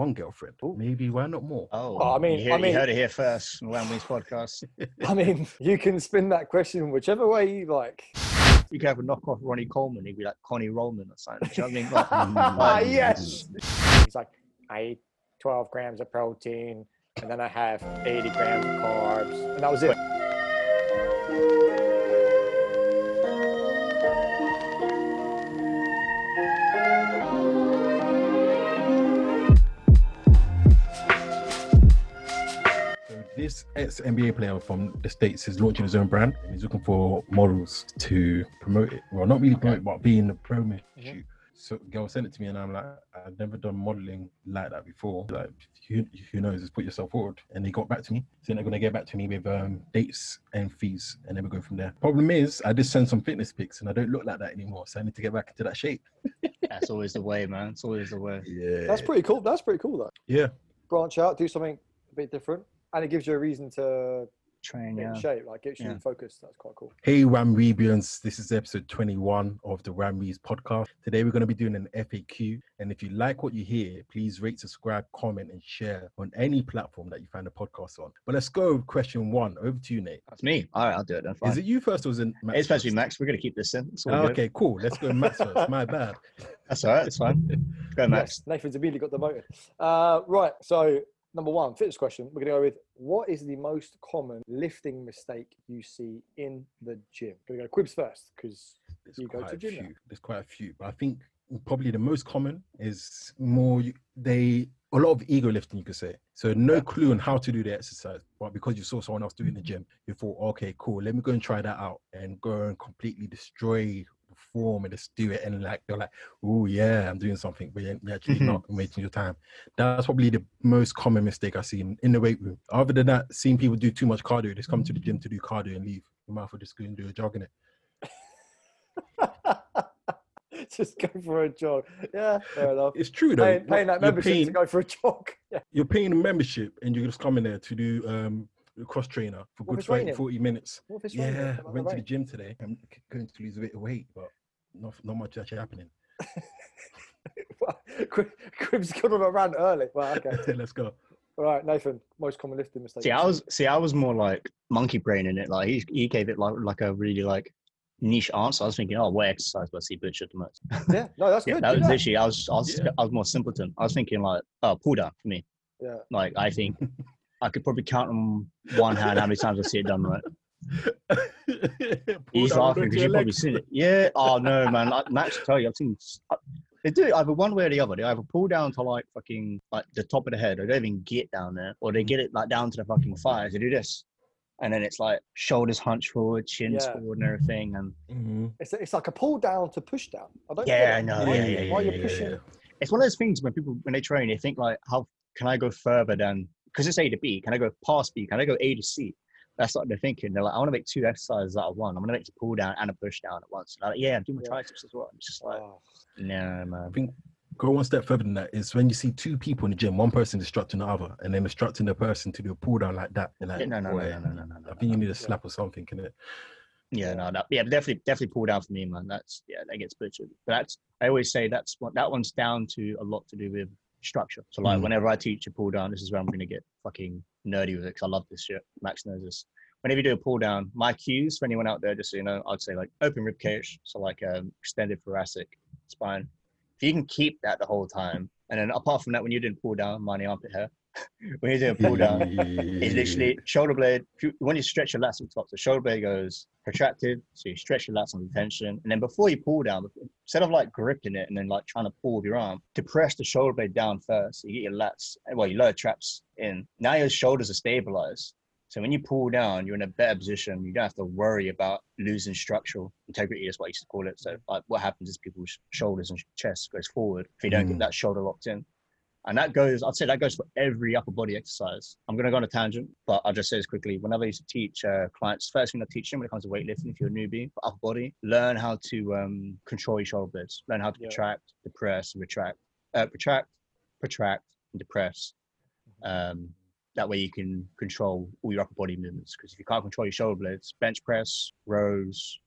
one girlfriend. Ooh. Maybe why not more? Oh, Well, I mean- you, hear, I you mean- heard it here first. on Whammies podcast. I mean, you can spin that question whichever way you like. You could have a knockoff Ronnie Coleman. He'd be like Connie Rollman or something. Do you know I mean? Like, Ah, like, yes. He's like, I eat 12 grams of protein, and then I have 80 grams of carbs, and that was it. This ex NBA player from the States is launching his own brand and he's looking for models to promote it. Well, not really promote it, but be in the promo shoot. So girl sent it to me and I'm like, I've never done modeling like that before. Like who, who knows, just put yourself forward. And they got back to me. So they're gonna get back to me with um, dates and fees and then we go from there. Problem is I did send some fitness pics and I don't look like that anymore. So I need to get back into that shape. that's always the way, man. It's always the way. Yeah. That's pretty cool. That's pretty cool, though. yeah. Branch out, do something a bit different, and it gives you a reason to Train, yeah. in shape. Like, gets you Yeah. focused. That's quite cool. Hey Ram Rebians, this is episode 21 of the Ram Rees podcast. Today we're going to be doing an FAQ. And if you like what you hear, please rate, subscribe, comment, and share on any platform that you find the podcast on. But let's go with question one. Over to you, Nate. That's me. All right, I'll do it then. Fine. Is it you first or is it Max? it's supposed to be first? Max. We're going to keep this in. Oh, okay, cool. Let's go Max first. My bad. That's all right. It's fine. Go, Max. Yes, Nathan's immediately got demoted. Uh, right. So, number one, fitness question. We're going to go with what is the most common lifting mistake you see in the gym? Going to go Quibs first because There's You go quite to a gym now. few. There's quite a few, but I think probably the most common is more they a lot of ego lifting, you could say. So no Yeah. clue on how to do the exercise, but because you saw someone else doing the mm-hmm. gym, you thought, okay, cool, let me go and try that out and go and completely destroy the form and just do it. And like they're like, oh yeah, I'm doing something, but you're you're actually Mhm. not wasting your time. That's probably the most common mistake I see in, in the weight room. Other than that, seeing people do too much cardio, just come to the gym to do cardio and leave. You might as well just go and do a jog in it. just go for a jog. Yeah, fair enough. It's true though. Paying, paying that membership paying- to go for a jog. Yeah. you're paying a membership and you're just coming there to do um cross trainer for What good it's 20, 40 minutes. What if it's raining? Yeah, I went to the gym today. I'm going to lose a bit of weight, but not not much actually happening. Quib- Quib's gone on a rant early. Well, okay. Let's go. All right, Nathan. Most common lifting mistake. See, I was see, I was more like monkey brain in it. Like he he gave it like like a really like niche answer. I was thinking, oh, what exercise do I see butchered the most? Yeah, no, that's Yeah, good. that was literally. I was I was Yeah. I was more simpleton. I was thinking like, oh, pull down for me. Yeah. Like I think I could probably count on one hand how many times I see it done right. Pull He's laughing because you've probably seen it. Yeah. Oh no, man. Like, Max tell you, I've seen. s- uh, They do it either one way or the other. They either pull down to like fucking like the top of the head, or they don't even get down there, or they get it like down to the fucking thighs. They do this, and then it's like shoulders hunched forward, chins Yeah. forward, and everything. And Mhm. It's, it's like a pull down to push down. I don't Yeah. I know, Why, yeah, you- yeah, why yeah, you're yeah, pushing? yeah. it's one of those things when people when they train, they think like, how can I go further than because it's A to B? Can I go past B? Can I go A to C? That's what they're thinking. They're like, I want to make two exercises out of one. I'm gonna make the pull down and a push down at once. And I'm like, yeah, I'm doing my Yeah. triceps as well. It's just like, Oh, no, man. I think go one step further than that is when you see two people in the gym, one person instructing the other, and then instructing the person to do a pull down like that. You're like, Yeah, no, no, no, boy, no, no, no, no, no, I think you need a slap or something, can it? Yeah, no, that, yeah, definitely, definitely pull down for me, man. That's yeah, that gets butchered. But that's I always say that's what that one's down to a lot to do with structure. So like Mm. whenever I teach a pull down, this is where I'm gonna get fucking nerdy with it because I love this shit. Max knows this. Whenever you do a pull down, my cues for anyone out there, just so you know, I'd say like open rib cage, so like um, extended thoracic spine. If you can keep that the whole time, and then apart from that, when you didn't pull down, the armpit hair. when you do a pull down, it's literally shoulder blade. If you, when you stretch your lats on top, the shoulder blade goes protracted, so you stretch your lats on the tension, and then before you pull down, instead of like gripping it and then like trying to pull with your arm, to press the shoulder blade down first. So you get your lats, well, your lower traps in. Now your shoulders are stabilized. So when you pull down, you're in a better position. You don't have to worry about losing structural integrity. Is what I used to call it. So like what happens is people's shoulders and chest goes forward if you don't Mm. get that shoulder locked in. And that goes, I'd say that goes for every upper body exercise. I'm going to go on a tangent, but I'll just say this quickly. Whenever I used to teach uh, clients, first thing I teach them when it comes to weightlifting, if you're a newbie, for upper body, learn how to um, control your shoulder blades. Learn how to Yeah. contract, depress, retract, uh, protract, protract, and depress. Um, that way you can control all your upper body movements. Because if you can't control your shoulder blades, bench press, rows,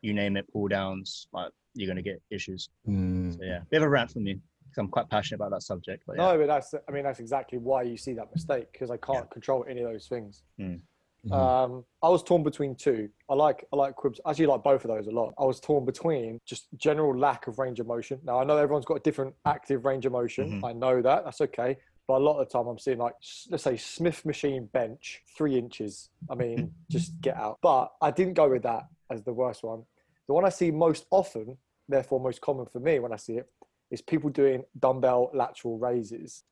you name it, pull downs, like you're going to get issues. Mm. So yeah, bit of a rant from me. 'Cause I'm quite passionate about that subject. But yeah. No, but that's I mean that's exactly why you see that mistake because I can't control any of those things. Mm. Mhm. Um, I was torn between two. I like I like Quibs. Actually, like both of those a lot. I was torn between just general lack of range of motion. Now I know everyone's got a different active range of motion. Mhm. I know that. That's okay. But a lot of the time I'm seeing like let's say Smith machine bench three inches. I mean, just get out. But I didn't go with that as the worst one. The one I see most often, therefore most common for me when I see it, is people doing dumbbell lateral raises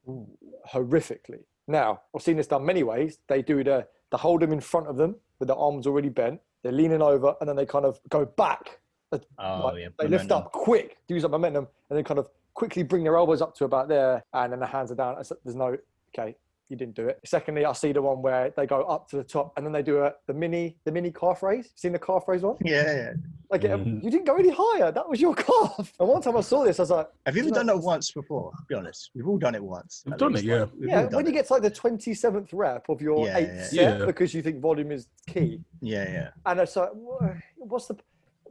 horrifically. Now, I've seen this done many ways. They do the, they hold them in front of them with their arms already bent. They're leaning over and then they kind of go back. Oh Like, yeah. They lift up quick, use up momentum, and then kind of quickly bring their elbows up to about there and then the hands are down. There's no, okay, you didn't do it. Secondly, I see the one where they go up to the top and then they do a, the mini the mini calf raise. Seen the calf raise one? Yeah, yeah. Like Mhm. you didn't go any higher. That was your calf. And one time I saw this, I was like, Have you ever done that once before? Be honest. We've all done it once. We've done least, it, yeah. like, we've yeah, when you it. get to like the 27th rep of your Yeah, eighth yeah. set Yeah. because you think volume is key. Yeah, yeah. And it's like, what's the,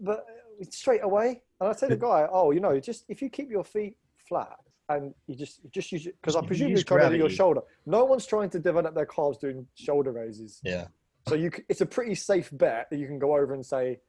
but straight away. And I say to the guy, oh, you know, just if you keep your feet flat and you just you just use it, because I presume use you're trying to do your shoulder. No one's trying to develop their calves doing shoulder raises. Yeah. So you, it's a pretty safe bet that you can go over and say,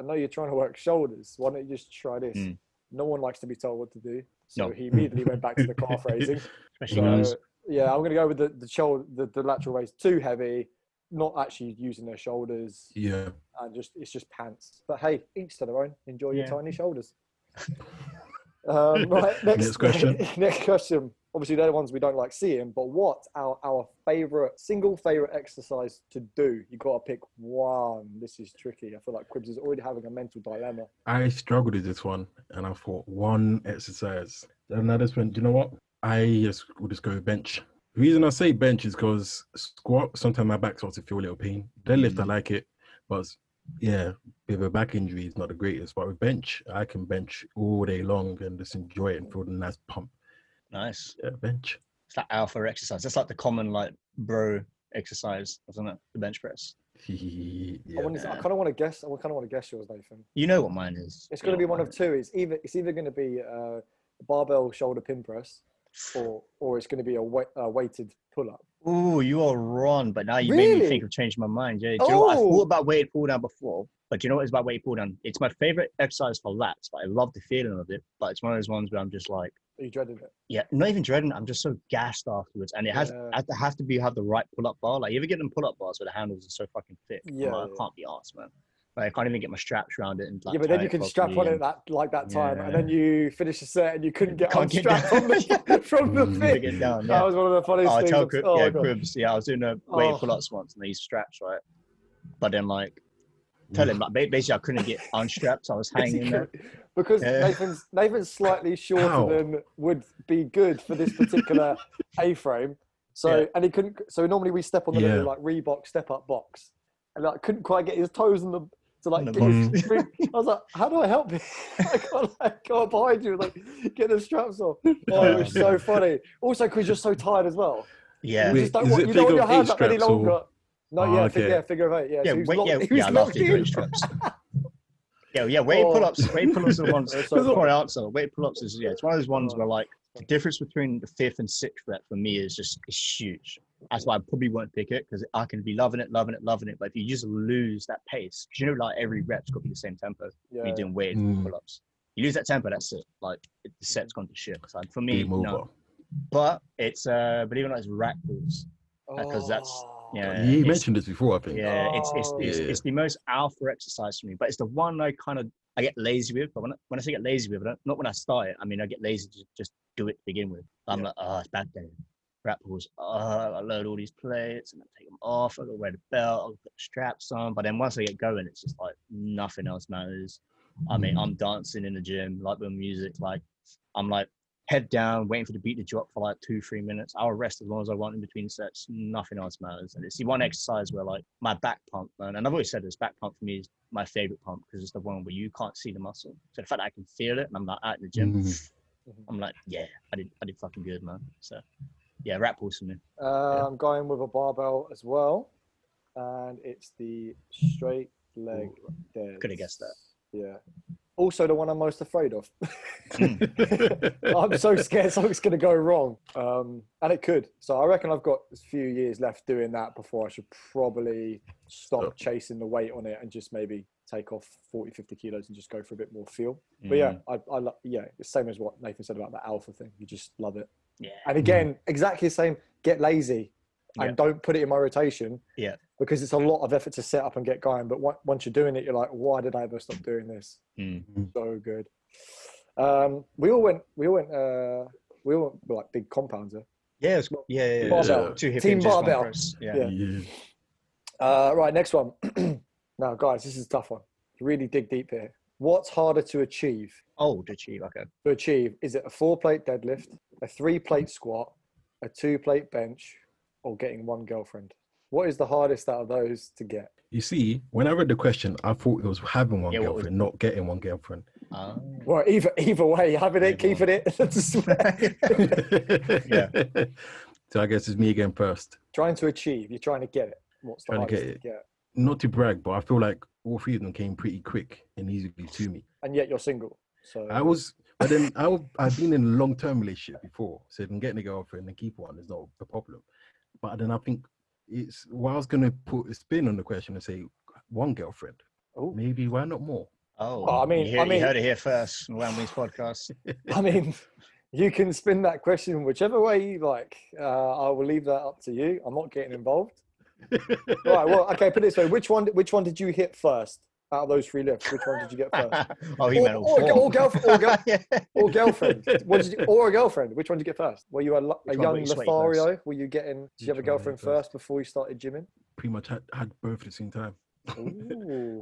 I know you're trying to work shoulders. Why don't you just try this? Mm. No one likes to be told what to do. So No. he immediately went back to the calf raising. Especially. So yeah, I'm going to go with the the shoulder, the, the lateral raise. Too heavy, not actually using their shoulders, Yeah. and just it's just pants. But hey, each to their own. Enjoy your tiny shoulders. um, right, next, Next question. next question. Obviously, they're the ones we don't like seeing. But what our our favorite single favorite exercise to do? You got to pick one. This is tricky. I feel like Quibs is already having a mental dilemma. I struggled with this one and I thought one exercise. And I just went, do you know what? I just will just go bench. The reason I say bench is because squat, sometimes my back starts to feel a little pain. Deadlift, I Mm. like it. But yeah, with a back injury is not the greatest. But with bench, I can bench all day long and just enjoy it and feel the nice pump. Nice. Yeah, bench. It's like alpha exercise. That's like the common like bro exercise, isn't it? The bench press. I, yeah. want to, I kind of want to guess. I kind of want to guess yours, Nathan. You know what mine is. It's going to be one of mine two. It's either it's either going to be uh, a barbell shoulder pin press, or or it's going to be a, wei- a weighted pull up. is. Ooh, you are wrong. But now you made me think of changing my mind. Yeah. Do you know what? I Oh. thought about weighted pull down before, but do you know what it's about weighted pull down? It's my favorite exercise for lats. But I love the feeling of it. But it's one of those ones where I'm just like. Are you dreading it? Yeah, not even dreading. it, I'm just so gassed afterwards, and it has Yeah. has to have to be have the right pull up bar. Like you ever get them pull up bars where the handles are so fucking thick? Yeah, like, yeah. I can't be arsed, man. Like, I can't even get my straps around it. And like, yeah, but then you can strap on it that like that time, and then you finish the set and you couldn't get Can't get unstrapped from the from the Mm. thing. down. That was one of the funniest Oh, I things. tell oh yeah, God. Cribs. Yeah, I was doing a weight Oh. pull ups once, and these straps, right? But then like, tell him mm. like basically I couldn't get unstrapped, so I was hanging there. because Yeah. Nathan's Nathan's slightly shorter How? than would be good for this particular A frame. So Yeah. and he couldn't. So normally we step on the Yeah. little like Reebok step up box, and like couldn't quite get his toes in the to like the get his, I was like, how do I help him? I can't like, go up behind you, and, like get the straps off. Oh, it was so funny. Also, because you're so tired as well. Yeah, You Wait, just don't is want it you don't want figure your of hands up any straps or- longer. No, Oh, yeah, fig- okay. yeah, figure of eight. Yeah, yeah, so he was wait, locked- yeah, he was yeah. I love locked figure in. eight straps. Yeah, yeah. Weighted Oh. pull ups. Weighted pull ups are the ones. They're so the funny. answer. Weighted pull ups is yeah. It's one of those ones Oh. where like the difference between the fifth and sixth rep for me is just is huge. That's why I probably won't pick it because I can be loving it, loving it, loving it. But if you just lose that pace, because you know, like every rep's got to be the same tempo. Yeah, you're doing weighted Mm. pull ups. You lose that tempo, that's it. Like it, the set's gone to shit. So for me, no. But it's uh, believe it or not, it's rack pulls. because that's- Oh. Yeah, you it's- mentioned this before, I think. Yeah, it's it's, Oh. it's, Yeah. it's the most alpha exercise for me, but it's the one I kind of I get lazy with. But when I, when I say get lazy with, I don't, when I start it. I mean, I get lazy to just do it to begin with. I'm Yeah. like, oh, it's bad day. Rack pulls. Oh, I load all these plates and I take them off. I got to wear the belt. I'll put the straps on. But then once I get going, it's just like nothing else matters. I mean, hmm. I'm dancing in the gym, like with music. Like I'm like head down, waiting for the beat to drop for like two, three minutes. I'll rest as long as I want in between sets. Nothing else matters. And it's the one exercise where like my back pump, man, and I've always said this, back pump for me is my favorite pump because it's the one where you can't see the muscle. So the fact that I can feel it and I'm like out in the gym, Mhm. I'm like, yeah, I did, I did fucking good, man. So yeah, rack pulls for me. Uh, I'm going with a barbell as well, and it's the straight leg dead. Coulda guessed that. Yeah. Also the one I'm most afraid of. I'm so scared something's going to go wrong, um, and it could. So I reckon I've got a few years left doing that before I should probably stop Stop. chasing the weight on it and just maybe take off 40, 50 kilos and just go for a bit more feel. But yeah, Mm. I, I lo- yeah, it's same as what Nathan said about the alpha thing. You just love it. Yeah. And again, exactly the same. Get lazy and Yeah. don't put it in my rotation. Yeah. Because it's a lot of effort to set up and get going. But on- once you're doing it, you're like, why did I ever stop doing this? Mm. So good. Um, we all went. We all went. Uh, we all went like big compounds. Huh? Yeah, it's, yeah, yeah, yeah. Barbell. Two hip Team hinges, barbell. press. Yeah. Yeah. yeah. Uh, right, next one. now, guys, this is a tough one. Really dig deep here. What's harder to achieve? Oh, to achieve. Okay. To achieve, is it a four-plate deadlift, a three-plate squat, a two-plate bench, or getting one girlfriend? What is the hardest out of those to get? You see, when I read the question, I thought it was having one Yeah, what was- girlfriend, not getting one girlfriend. Ah. Well, either either way, having it, keeping it. Yeah. So I guess it's me again first. trying to achieve. You're trying to get it. What's the Trying to hardest get to get? Not to brag, but I feel like all three of them came pretty quick and easily to me. And yet you're single. So I was, but then I, I've been in a long term relationship before, so then getting a girlfriend and keep one is not a problem. But then I think it's, well, I was going to put a spin on the question and say one girlfriend. Oh, Maybe why not more? Oh, Oh, I mean- you, hear, I mean- you heard it here first on Wham Wings podcast. I mean, you can spin that question whichever way you like. Uh, I will leave that up to you. I'm not getting involved. right. Well, okay. Put it this way: which one? Which one did you hit first out of those three lifts? Which one did you get first? oh, he Or- meant all or, four. or, girlfriend, or, girl, yeah. or girlfriend? What did you, or a girlfriend? Which one did you get first? Were you a, a young were you Lothario? Were you getting? Did you have a Which one were you girlfriend first? first before you started gymming? Pretty much had, had both at the same time.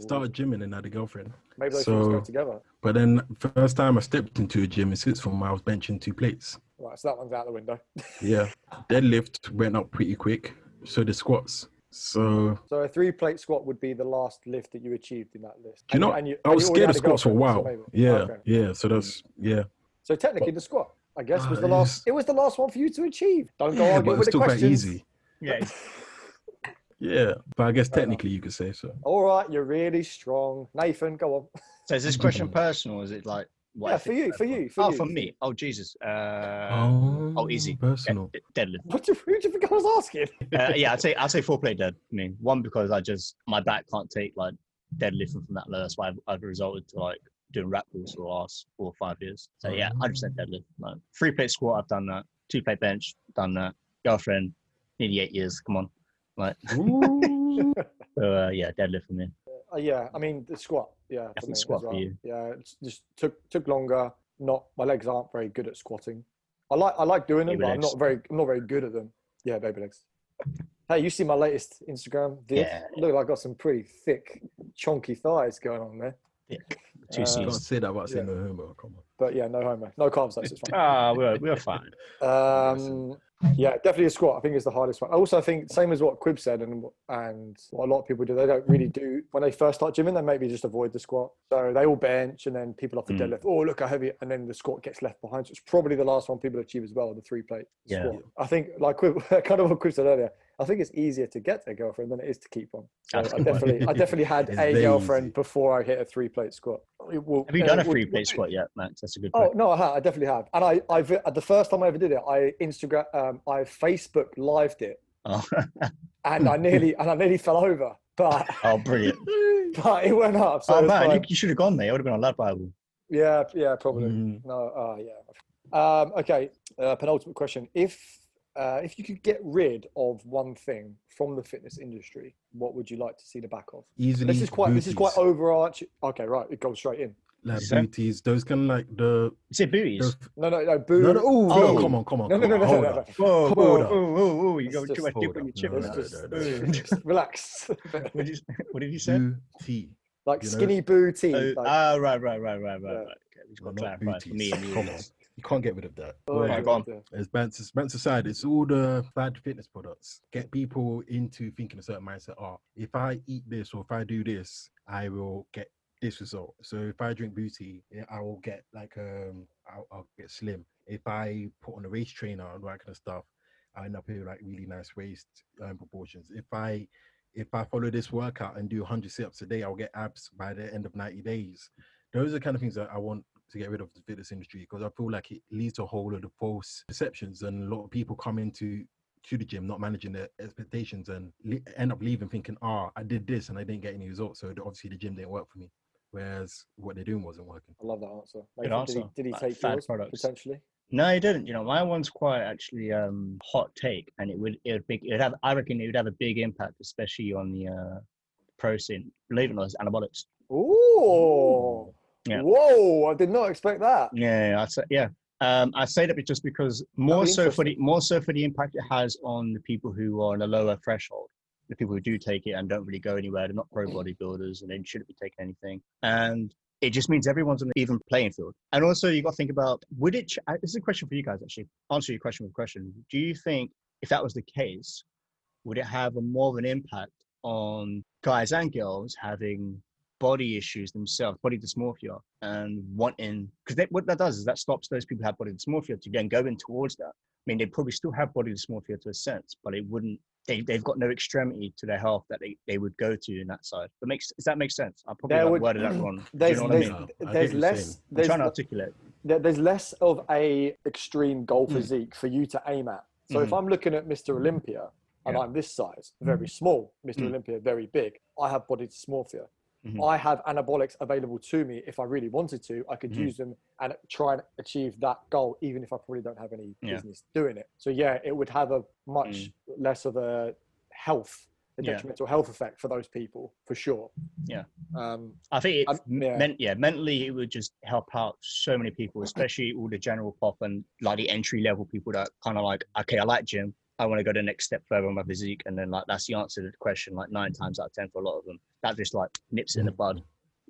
Started gymming and had a girlfriend. Maybe those things go together. But then first time I stepped into a gym in sixth form, I was benching two plates. Right. So that one's out the window. Yeah. Deadlift went up pretty quick. So the squats. So So a three-plate squat would be the last lift that you achieved in that list. You know, And I and was scared of squats for a girlfriend, so while. Yeah, okay. yeah. So that's yeah. So technically, the squat, I guess, was Ah, the last. It was the last one for you to achieve. Don't go yeah argue but it's with the still quite easy. yeah. Yeah, but I guess Fair enough. technically you could say so. All right, you're really strong, Nathan. Go on. So is this question personal? Or is it like what yeah, for you, for you, for oh, you. for me. Oh, Jesus. Uh, oh, oh, easy. Personal. de- deadlift. What do, who do you think I was asking? uh, yeah, I'd say I'd say four plate dead. I mean, one because I just my back can't take like deadlifting from that low. That's why I've, I've resulted to like doing rack pulls for the last four or five years. So yeah, hundred percent deadlift. Like, three plate squat, I've done that. Two plate bench, done that. Girlfriend, nearly eight years. Come on. Ooh. So uh, yeah, deadlift for me. Uh, yeah, I mean the squat. Yeah, I for think me as squat for you. Yeah, it's just took took longer. Not my legs aren't very good at squatting. I like I like doing them, Baby but I'm not very I'm not very good at them. Yeah, baby legs. Hey, you see my latest Instagram vid? Yeah. Look, I got some pretty thick, chunky thighs going on there. Two Uh, Can't C's. say that about saying yeah. no homo. Come on. But yeah, no homo, no carbs. That's it's fine. Ah, we're we're fine. Um, yeah, definitely a squat. I think is the hardest one. Also, I also think same as what Quib said, and and what a lot of people do. They don't really do when they first start gymming. They maybe just avoid the squat. So they all bench, and then people off the Mm. deadlift. Oh, look how heavy! And then the squat gets left behind. So it's probably the last one people achieve as well. The three plate Yeah. squat. I think like Quib, kind of what Quib said earlier. I think it's easier to get a girlfriend than it is to keep one. So I a point. definitely, I definitely had a girlfriend easy. before I hit a three plate squat. It will- Have you uh, done a would- free plate squat yet, Max? That's a good Oh no, I, have, I definitely have, and I, I, the first time I ever did it, I Instagram, um, I Facebook lived it, Oh, and I nearly, and I nearly fell over, but, oh brilliant. but it went up. So oh it man, you, you should have gone there. You would have been Bible. yeah, yeah, probably. Mm. No, uh, yeah. Um, okay, uh, penultimate question: If uh, if you could get rid of one thing from the fitness industry, what would you like to see the back of? Easily. This is quite, this is quite overarching. Okay, right, it goes straight in. like So- booties. Those kind of like the. Is it booties? the No, no, no, boo. no, no, ooh, Oh. no, come on, come on. no, no, come no, on, no, hold no, up. no. Whoa, Hold whoa, up. whoa, whoa, whoa! You It's go too much dip hold on your up. chip. No, no, that. no, no, no. Just relax. what, did you, what did you say? Booty. like You know? skinny booty. Oh, like, ah, right, right, right, right, right, Yeah. right. Okay, we just got to clarify for me and you. Come on. You can't get rid of that. oh, Right, go on. As Bance, Bance aside, it's all the bad fitness products. Get people into thinking a certain mindset. Oh, if I eat this or if I do this, I will get this result. So if I drink booty, I will get like um, I'll, I'll get slim. If I put on a race trainer and that kind of stuff, I end up with like really nice waist um, proportions. If I if I follow this workout and do 100 sit-ups a day, I'll get abs by the end of 90 days. those are the kind of things that I want to get rid of the fitness industry because I feel like it leads to a whole lot of false perceptions and a lot of people come into to the gym not managing their expectations and le- end up leaving thinking, "Ah, I did this and I didn't get any results, so obviously the gym didn't work for me." Whereas what they're doing wasn't working. I love that answer. Good Nathan, Did he, did he Like take fad yours products. potentially? No, he didn't. You know, my one's quite actually um hot take, and it would it would big it would have I reckon it would have a big impact, especially on the uh protein. Believe it or not, it's anabolics. Ooh. Yeah. Whoa! I did not expect that. Yeah, yeah, I'd say yeah. Um, I say that just because more be so for the more so for the impact it has on the people who are on a lower threshold, the people who do take it and don't really go anywhere. They're not pro bodybuilders and they shouldn't be taking anything. And it just means everyone's on an even playing field. And also, you got to think about would it? ch- uh, This is a question for you guys. Actually, answer your question with a question. Do you think if that was the case, would it have a more of an impact on guys and girls having body issues themselves, body dysmorphia, and wanting because what that does is that stops those people who have body dysmorphia to then go in towards that. I mean, they probably still have body dysmorphia to a sense, but it wouldn't. They they've got no extremity to their health that they, they would go to in that side. That makes does that make sense? I probably There like, would- worded that wrong. Do you There's know what I there's, mean? No, there's less there's trying to articulate. there's less of a extreme goal Mm. physique for you to aim at. So if Mhm. I'm looking at Mr. Olympia and Yeah. I'm this size, very small, Mr. Mm. Olympia very big, I have body dysmorphia. Mhm. I have anabolics available to me if I really wanted to. I could Mhm. use them and try and achieve that goal, even if I probably don't have any Yeah. business doing it. So yeah, it would have a much less of a health, a Mm. Yeah. detrimental health effect for those people for sure. Yeah. Um, I think it, I'm- yeah. men- yeah, mentally it would just help out so many people, especially all the general pop and like the entry level people that kind of like, okay, I like gym. I want to go the next step further on my physique, and then like that's the answer to the question. Like nine times out of ten for a lot of them, that just like nips it in the bud,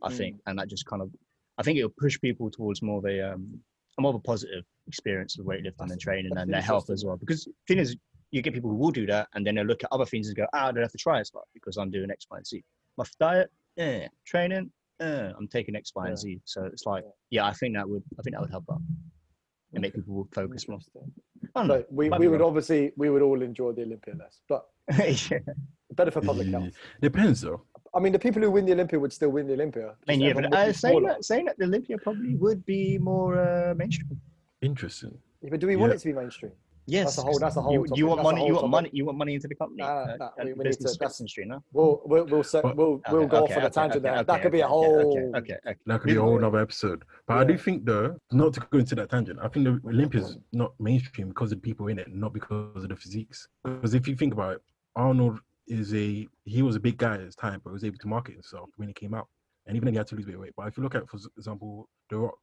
I Mm. think, and that just kind of, I think it'll push people towards more of a um, more of a positive experience with weightlifting That's- and training and their health as well. Because the thing is, you get people who will do that, and then they'll look at other things and go, ah, I don't have to try as much because I'm doing X, Y, and Z. My diet, eh, training, eh, I'm taking X, Y, and Z. So it's like, Yeah. yeah, I think that would, I think that would help out and make people focus more. interesting. I don't know. But we, we would wrong. obviously we would all enjoy the Olympia less, but yeah. better for public health. Depends though. I mean, the people who win the Olympia would still win the Olympia. I mean, yeah, but uh, saying that, saying that the Olympia probably would be more uh, mainstream. Interesting. Yeah, but do we want it to be mainstream? Yes, a whole- that's a whole You, topic, you want that's money? You want topic. money? You want money into the company? Nah, uh, nah, and we- we need business to- that's- industry, no? We'll we'll we'll, set, But- we'll, we'll go okay, off on a tangent okay, there. okay, that could be a whole. Okay, okay, okay. That could be a whole other episode. But I do think though, not to go into that tangent, I think the Olympia's not mainstream because of the people in it, not because of the physiques. Because if you think about it, Arnold is a he was a big guy at his time, but he was able to market himself when he came out. And even then he had to lose a bit of weight. But if you look at, for example, The Rock,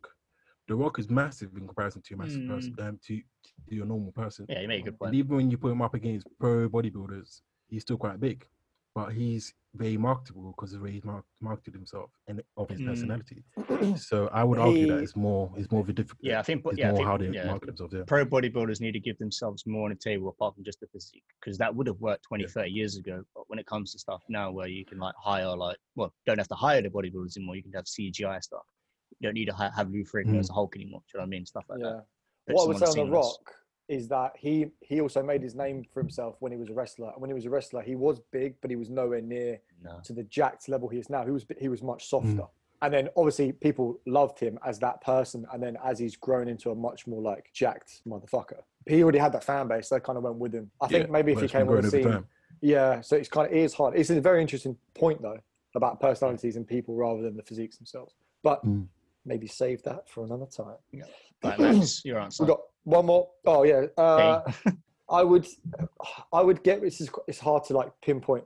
The Rock is massive in comparison to a massive person, um, to, to your normal person. Yeah, you make a good And point. even when you put him up against pro bodybuilders, he's still quite big. But he's very marketable because of the way he's mar- marketed himself and of his Mm. personality. So I would argue that it's more it's more of a difficult. Yeah, I think. it's Yeah, I more think, how they yeah, market themselves. Yeah. pro bodybuilders need to give themselves more on the table apart from just the physique because that would have worked 20 Yeah. 30 years ago but when it comes to stuff now where you can like hire like well don't have to hire the bodybuilders anymore you can have cgi stuff you don't need to ha- have Lou Ferrigno as a hulk anymore do you know what i mean stuff like Yeah. that Put What I would say on The seamless. Rock is that he he also made his name for himself when he was a wrestler. And when he was a wrestler, he was big, but he was nowhere near no to the jacked level he is now. He was he was much Hmm. softer. And then obviously people loved him as that person. And then as he's grown into a much more like jacked motherfucker, he already had that fan base. They kind of went with him. I think Yeah, maybe if he came on the growing scene, time. yeah. So it's kind of it is hard. It's a very interesting point though about personalities and people rather than the physiques themselves. But Mm. Maybe save that for another time. right, Max, your answer We got one more. Oh yeah. Uh, I would, I would get. This is it's hard to like pinpoint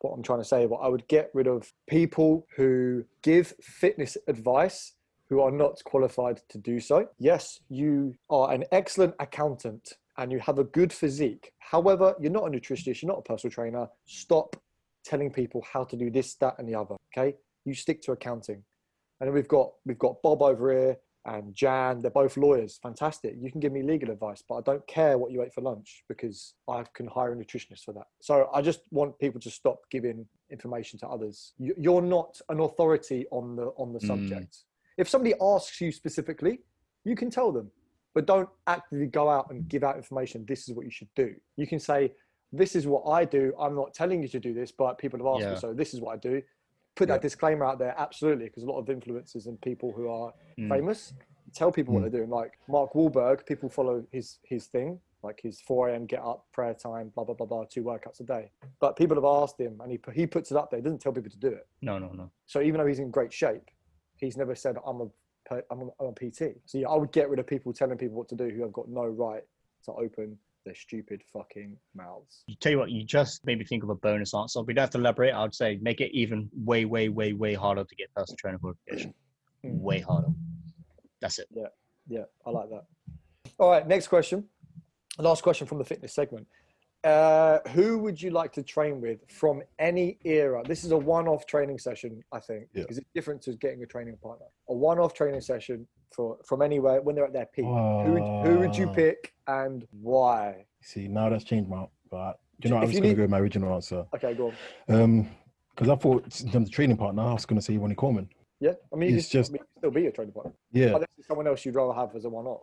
what I'm trying to say, but I would get rid of people who give fitness advice who are not qualified to do so. Yes, you are an excellent accountant and you have a good physique. However, you're not a nutritionist. You're not a personal trainer. Stop telling people how to do this, that, and the other. Okay, you stick to accounting. And then we've got we've got Bob over here and Jan. They're both lawyers. Fantastic. You can give me legal advice, but I don't care what you ate for lunch because I can hire a nutritionist for that. So I just want people to stop giving information to others. You- You're not an authority on the on the Mm. subject. If somebody asks you specifically, you can tell them, but don't actively go out and give out information. This is what you should do. You can say, "This is what I do. I'm not telling you to do this, but people have asked Yeah. me, so this is what I do." Put that Yeah. disclaimer out there, absolutely, because a lot of influencers and people who are Mm. famous tell people what Mm. they're doing. Like Mark Wahlberg, people follow his his thing, like his 4 a.m. get up, prayer time, blah blah blah blah, two workouts a day. But people have asked him, and he he puts it up there. He doesn't tell people to do it. No, no, no. So even though he's in great shape, he's never said I'm a I'm a, I'm a PT. So yeah, I would get rid of people telling people what to do who have got no right to open their stupid fucking mouths. You tell you what, you just made me think of a bonus answer. We don't have to elaborate. I would say make it even way, way, way, way harder to get personal trainer qualification. Mm. Way harder. That's it. Yeah, yeah, I like that. All right, next question. Last question from the fitness segment. Uh, who would you like to train with from any era? This is a one-off training session, I think, Yeah. because it's different to getting a training partner. A one-off training session for from anywhere when they're at their peak. Who would, who would you Ah. pick and why? See, now that's changed my. But you know, I'm just gonna go with my original answer. Okay, go on. Um, because I thought in terms of training partner, I was gonna say Ronnie Coleman. Yeah, I mean, It's just- still, still be a training partner. Yeah, Unless it's someone else you'd rather have as a one-off.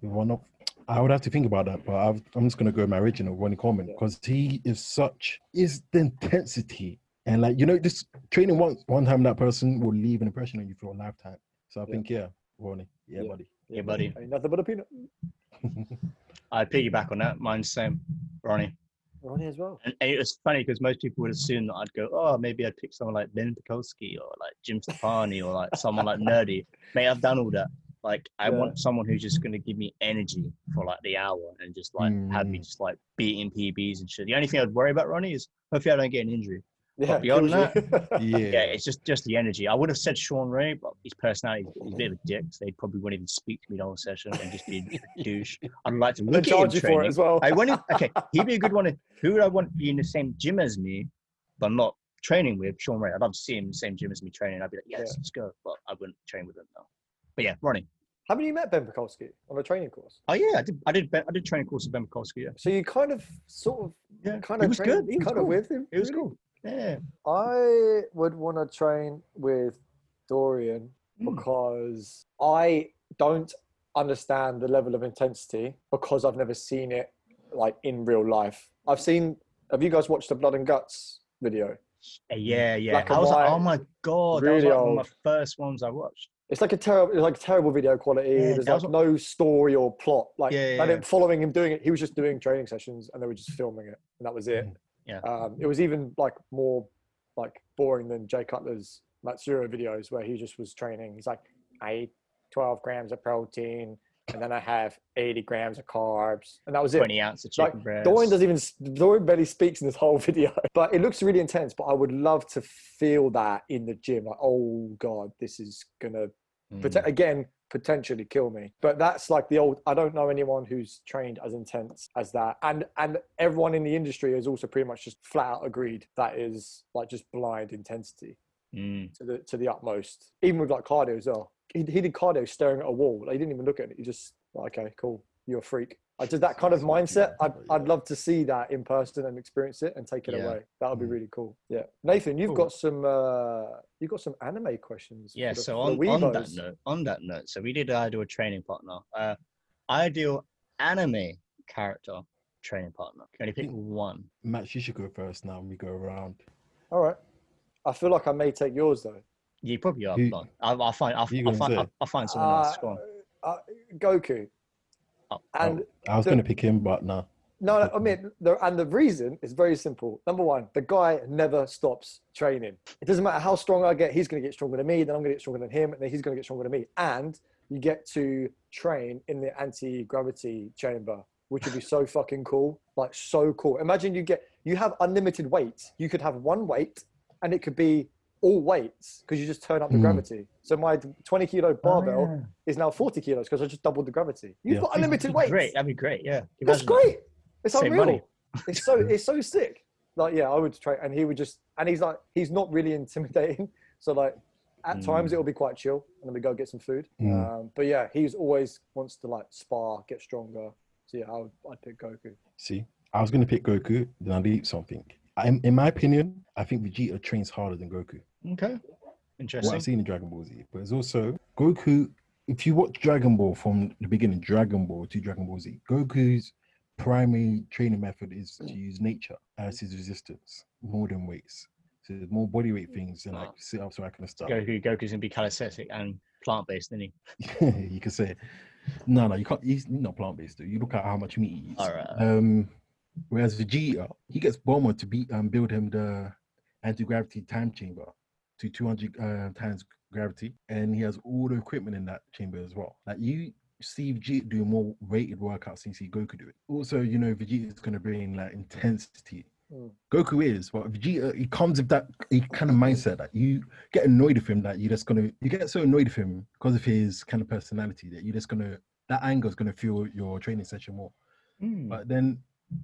one of. I would have to think about that, but I've, I'm just gonna go with my original Ronnie Coleman Yeah. because he is such is the intensity and like you know just training one one time that person will leave an impression on you for a lifetime. So I Yeah. think yeah, Ronnie, yeah, Yeah. buddy. Yeah, buddy. Ain't nothing but a peanut. I'd piggyback on that. Mine's same. Ronnie. Ronnie as well. And, and it was funny because most people would assume that I'd go, oh, maybe I'd pick someone like Ben Pakulski or like Jim Stoppani or like someone like Nerdy. Mate, I've done all that. Like, I Yeah. want someone who's just going to give me energy for like the hour and just like have me Mm. just like beating PBs and shit. The only thing I'd worry about, Ronnie, is hopefully I don't get an injury. Yeah, beyond you. yeah, Yeah, it's just just the energy. I would have said Shawn Ray, but his personality is a bit of a dick. So they probably wouldn't even speak to me the whole session and just be a douche. I'd like to look at him charge for it training. as well. I want him, okay, he'd be a good one. if- Who would I want to be in the same gym as me, but not training with? Shawn Ray. I'd love to see him in the same gym as me training. I'd be like, yes, Yeah. let's go. But I wouldn't train with him though. But yeah, Ronnie. Haven't you met Ben Pakulski on a training course? Oh yeah, I did. I did. I did training course with Ben Mikulski. Yeah, So you kind of, sort of, yeah. kind it of was trained good. It was kind cool. of with him. It was really? cool. Yeah. I would want to train with Dorian Mm. because I don't understand the level of intensity because I've never seen it like in real life. I've seen. Have you guys watched the Blood and Guts video? Yeah, yeah. Black I was like, oh my god, that was really like one of my first ones I watched. It's like a terrible, like terrible video quality. Yeah, There's like was no story or plot. Like Yeah, yeah, didn't following him doing it. He was just doing training sessions, and they were just filming it, and that was it. Yeah. Um, it was even like more like boring than Jay Cutler's Matsura videos, where he just was training. He's like, I eat 12 grams of protein, and then I have 80 grams of carbs, and that was it. Twenty ounce of Like, chicken breast. Dorian doesn't even Dorian barely speaks in this whole video, but it looks really intense. But I would love to feel that in the gym. Like, oh god, this is gonna Mm. pot- again potentially kill me. But that's like the old. I don't know anyone who's trained as intense as that, and and everyone in the industry has also pretty much just flat out agreed that is like just blind intensity Mm. to the to the utmost. Even with like cardio as well. He, he did cardio staring at a wall. Like, he didn't even look at it. He just like, okay, cool, you're a freak. I did that kind of mindset. I'd, I'd love to see that in person and experience it and take it Yeah. away. That would be Mm. really cool. Yeah, Nathan, you've Cool. got some. uh You've got some anime questions. Yeah, the- so on, on that note, on that note, so we did ideal training partner. Uh, ideal anime character training partner. Can only pick one. Max, you should go first now. and We go around. All right. I feel like I may take yours though. You probably are. Who- but I'll, I'll find. I'll, I'll find. I'll, I'll find someone else. Go on. Uh, uh, Goku. Oh, And I was gonna pick him, but nah. no, no, I mean, the, and the reason is very simple. Number one, the guy never stops training. It doesn't matter how strong I get, he's going to get stronger than me, then I'm going to get stronger than him, and then he's going to get stronger than me. And you get to train in the anti gravity chamber, which would be so fucking cool. Like, so cool. Imagine you get, you have unlimited weight. You could have one weight, and it could be all weights because you just turn up the Hmm. gravity. So my 20 kilo barbell Oh, yeah. is now 40 kilos because I just doubled the gravity. You've Yeah. got unlimited weight. Great. That'd be great. Yeah. You That's imagine great. It's Save unreal. money. It's so it's so sick. Like yeah, I would try, and he would just, and he's like, he's not really intimidating. So like, at times Mm. it'll be quite chill, and then we go get some food. Mm. Um, but yeah, he's always wants to like spar, get stronger. So yeah, I would, I'd pick Goku. See, I was gonna pick Goku, then I delete something. I, in my opinion, I think Vegeta trains harder than Goku. That? Okay. What Interesting. I've seen in Dragon Ball Z, but it's also Goku. If you watch Dragon Ball from the beginning, Dragon Ball to Dragon Ball Z, Goku's primary training method is to use nature as his resistance more than weights. So there's more body weight things and like sit ups, all that kind of stuff. Goku, Goku's gonna be calisthenic and plant based, isn't he? you can say, no, no, you can't. He's not plant based. Though. You look at how much meat he eats. All right. Um, whereas Vegeta, he gets Bulma to beat um build him the anti gravity time chamber to 200 uh, times gravity, and he has all the equipment in that chamber as well. Like you see Vegeta doing more weighted workouts than you see Goku do it. Also, you know, Vegeta is going to bring like intensity. Mm. Goku is, but Vegeta, he comes with that he kind of mindset that you get annoyed with him that you're just gonna you get so annoyed with him because of his kind of personality that you're just gonna that anger is gonna fuel your training session more. Hmm. But then,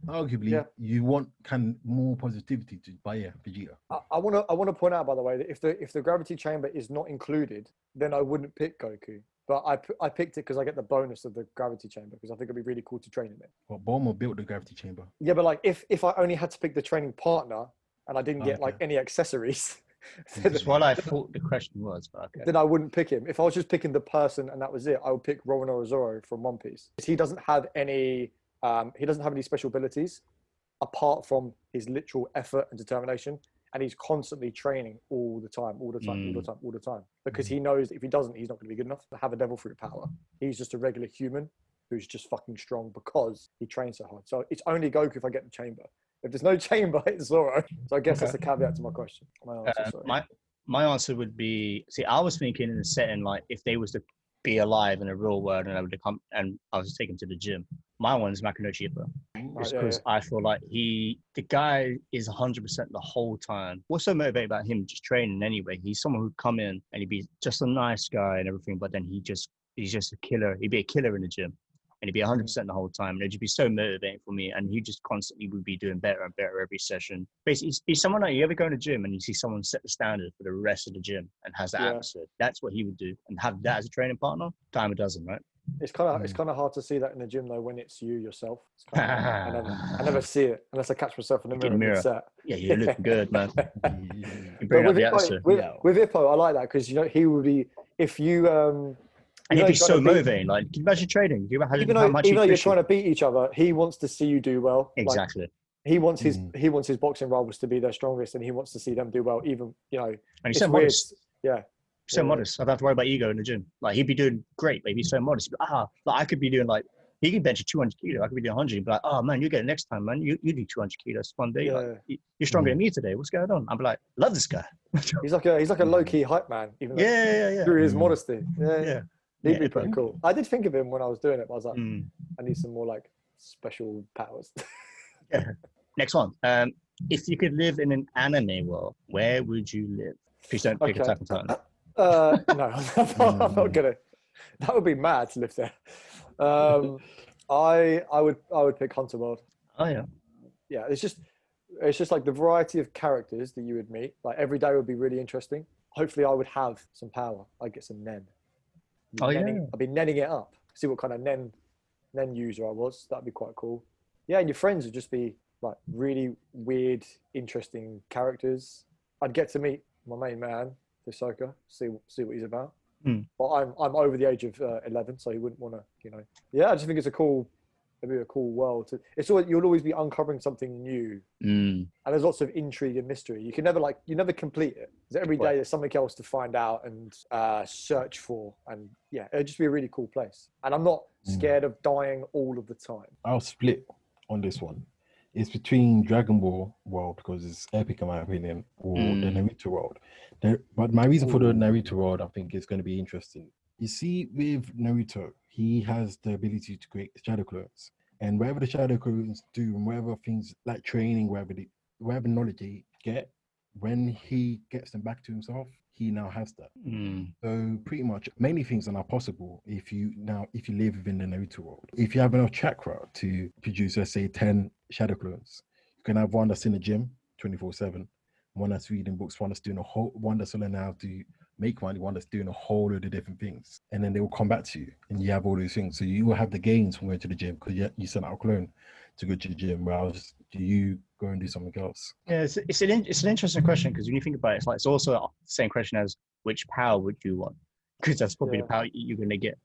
arguably, Yeah. you want kind of more positivity to buy yeah, Vegeta. I want to I want to point out by the way that if the if the gravity chamber is not included, then I wouldn't pick Goku. But I, I picked it because I get the bonus of the gravity chamber because I think it'd be really cool to train in it. But Bulma built the gravity chamber. Yeah, but like if if I only had to pick the training partner and I didn't get like any accessories, That's what I thought the question was, but okay. then I wouldn't pick him. If I was just picking the person and that was it, I would pick Roronoa Zoro from One Piece. He doesn't have any um, he doesn't have any special abilities apart from his literal effort and determination. And he's constantly training all the time, all the time, all the Mm. time, all the time. Because he knows if he doesn't, he's not going to be good enough to have a devil fruit power. He's just a regular human who's just fucking strong because he trains so hard. So it's only Goku if I get the chamber. If there's no chamber, it's Zoro. So I guess that's a caveat to my question. My answer, Uh, sorry. my my answer would be see i was thinking in a setting like if they was to be alive in a real world and i would come and i was taken to the gym my one's Makunouchi Ippo. Right, mm, just yeah, because i feel like he the guy is 100% the whole time what's so motivating about him just training anyway he's someone who'd come in and he'd be just a nice guy and everything but then he just he's just a killer he'd be a killer in the gym and he'd be 100% mm. the whole time. And it'd just be so motivating for me. And he just constantly would be doing better and better every session. Basically, he's, he's someone like you ever go in a gym and you see someone set the standard for the rest of the gym and has that Yeah. atmosphere. That's what he would do. And have that mm. as a training partner, time a dozen, right? It's kind of it's Mm. kind of hard to see that in the gym though when it's you yourself. It's kind of, I, never, I never see it unless I catch myself in the Look mirror. the. Yeah, you're looking good, man. You bring up with, with, Yeah. with Ippo, I like that because you know he would be if you um And you he'd be so trying to beat- motivating. Like, can you imagine trading? Do you imagine even how though much even though you're trying to beat each other, he wants to see you do well. Like, Exactly. he wants his Mm. he wants his boxing rivals to be their strongest, and he wants to see them do well. Even you know, and it's weird. modest. Yeah, so modest. I don't have to worry about ego in the gym. Like he'd be doing great, but he'd be so modest. He'd ah, like I could be doing like he can bench 200 kilo. I could be doing 100. He'd be like, oh man, you get it next time, man. You you do 200 kilos one day. Yeah. "You- you're stronger Mm. than me today. What's going on? I'm like, love this guy. He's like a he's like a low key hype man. Even Yeah, yeah, yeah. through his Mm. modesty. Yeah, Yeah. he'd Yeah, be pretty cool. I did think of him when I was doing it, but I was like, Mm. I need some more like special powers. yeah. Next one. Um, if you could live in an anime world, where would you live? Please don't pick Okay. Attack on Titan. Uh, no, I'm not, gonna. That would be mad to live there. Um, I I would I would pick Hunter World. Oh yeah. Yeah, it's just it's just like the variety of characters that you would meet. Like every day would be really interesting. Hopefully, I would have some power. I'd get some nen. Be Oh, nenning- yeah. I'd be nenning it up. See what kind of nen nen user I was. That'd be quite cool. Yeah, and your friends would just be like really weird, interesting characters. I'd get to meet my main man, Hisoka, see see what he's about. Hmm. But I'm I'm over the age of uh, eleven, so he wouldn't want to, you know. Yeah, I just think it's a cool, it'd be a cool world. To, it's always you'll always be uncovering something new, Mm. and there's lots of intrigue and mystery. You can never like you never complete it. every day there's something else to find out and uh, search for, and yeah, it'd just be a really cool place. And I'm not Mm. scared of dying all of the time. I'll split on this one. It's between Dragon Ball world because it's epic in my opinion, or the Mm. Naruto world. The- but my reason for the Naruto world, I think, is going to be interesting. You see, with Naruto, he has the ability to create shadow clones, and whatever the shadow clones do, and whatever things like training, whatever the, whatever knowledge they get, when he gets them back to himself, he now has that. Mm. So pretty much many things are now possible if you now if you live within the Naruto world. If you have enough chakra to produce let's say 10 shadow clones, you can have one that's in the gym 24-7, one that's reading books, one that's doing a whole one that's learning how to make money, one that's doing a whole load of different things. And then they will come back to you and you have all these things. So you will have the gains from going to the gym because you, you sent out a clone to go to the gym. Whereas do you go and do something else? Yeah, it's, it's an it's an interesting question because when you think about it, it's like it's also the same question as which power would you want? Because that's probably Yeah. the power you're going to get.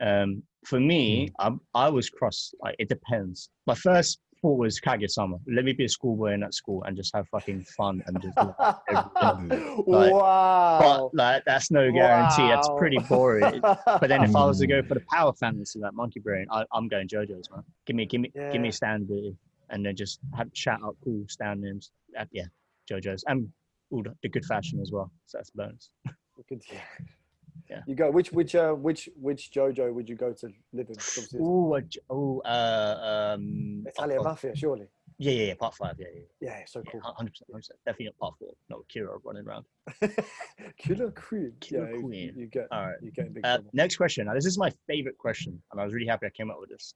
Um, for me, I'm, I was cross. Like it depends. My first thought was Kaguya-sama. Let me be a schoolboy in that school and just have fucking fun and just. Like, wow. But like that's no guarantee. That's pretty boring. But then if I was to go Mm. for the power fantasy like Monkey Brain, I, I'm going JoJo's man. Give me, give me, give me Yeah. stand there, and then just have shout out cool stand names. Uh, yeah, JoJo's and all the, the good fashion as well. So that's a bonus. We could- yeah. Yeah. You go. Which which uh which which JoJo would you go to live in? Oh, oh, uh, um, Italian mafia, surely. yeah, yeah, yeah, part five, yeah, yeah, Yeah, so yeah, cool. hundred percent, percent. Definitely not part four. Not with Kira running around. Killer Queen. Killer yeah, you- Queen. You, get All right. you get big Uh, next question. Now, this is my favorite question, and I was really happy I came up with this.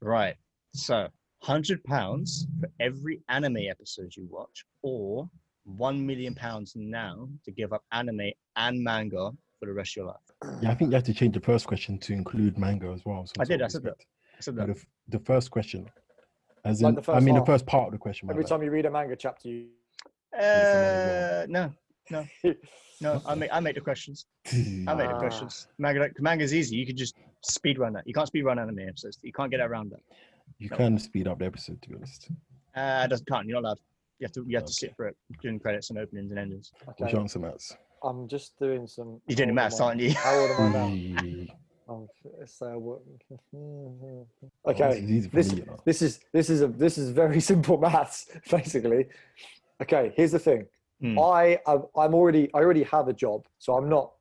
Right. So, hundred pounds for every anime episode you watch, or one million pounds now to give up anime and manga for the rest of your life. Yeah, I think you have to change the first question to include manga as well. some I did, sort I said that. I said that. the, the first question, as Like in, I mean, half. the first part of the question. Every like, time you read a manga chapter, you Uh, no, no, no. I make I make the questions. I make the questions. Manga, manga's easy. You can just speed run that. You can't speed run anime episodes. You can't get around that. you no. can speed up the episode, to be honest. Uh, it doesn't can't. You're not allowed. You have to. You have to sit for it, during credits and openings and endings. What's your answer, Mats? I'm just doing some. You're doing maths, aren't you? How old am I now? Um, so what- Oh, this okay, is easy for this me, you know. this is this is a this is very simple maths basically. Okay, here's the thing. Hmm. I I'm I'm already I already have a job, so I'm not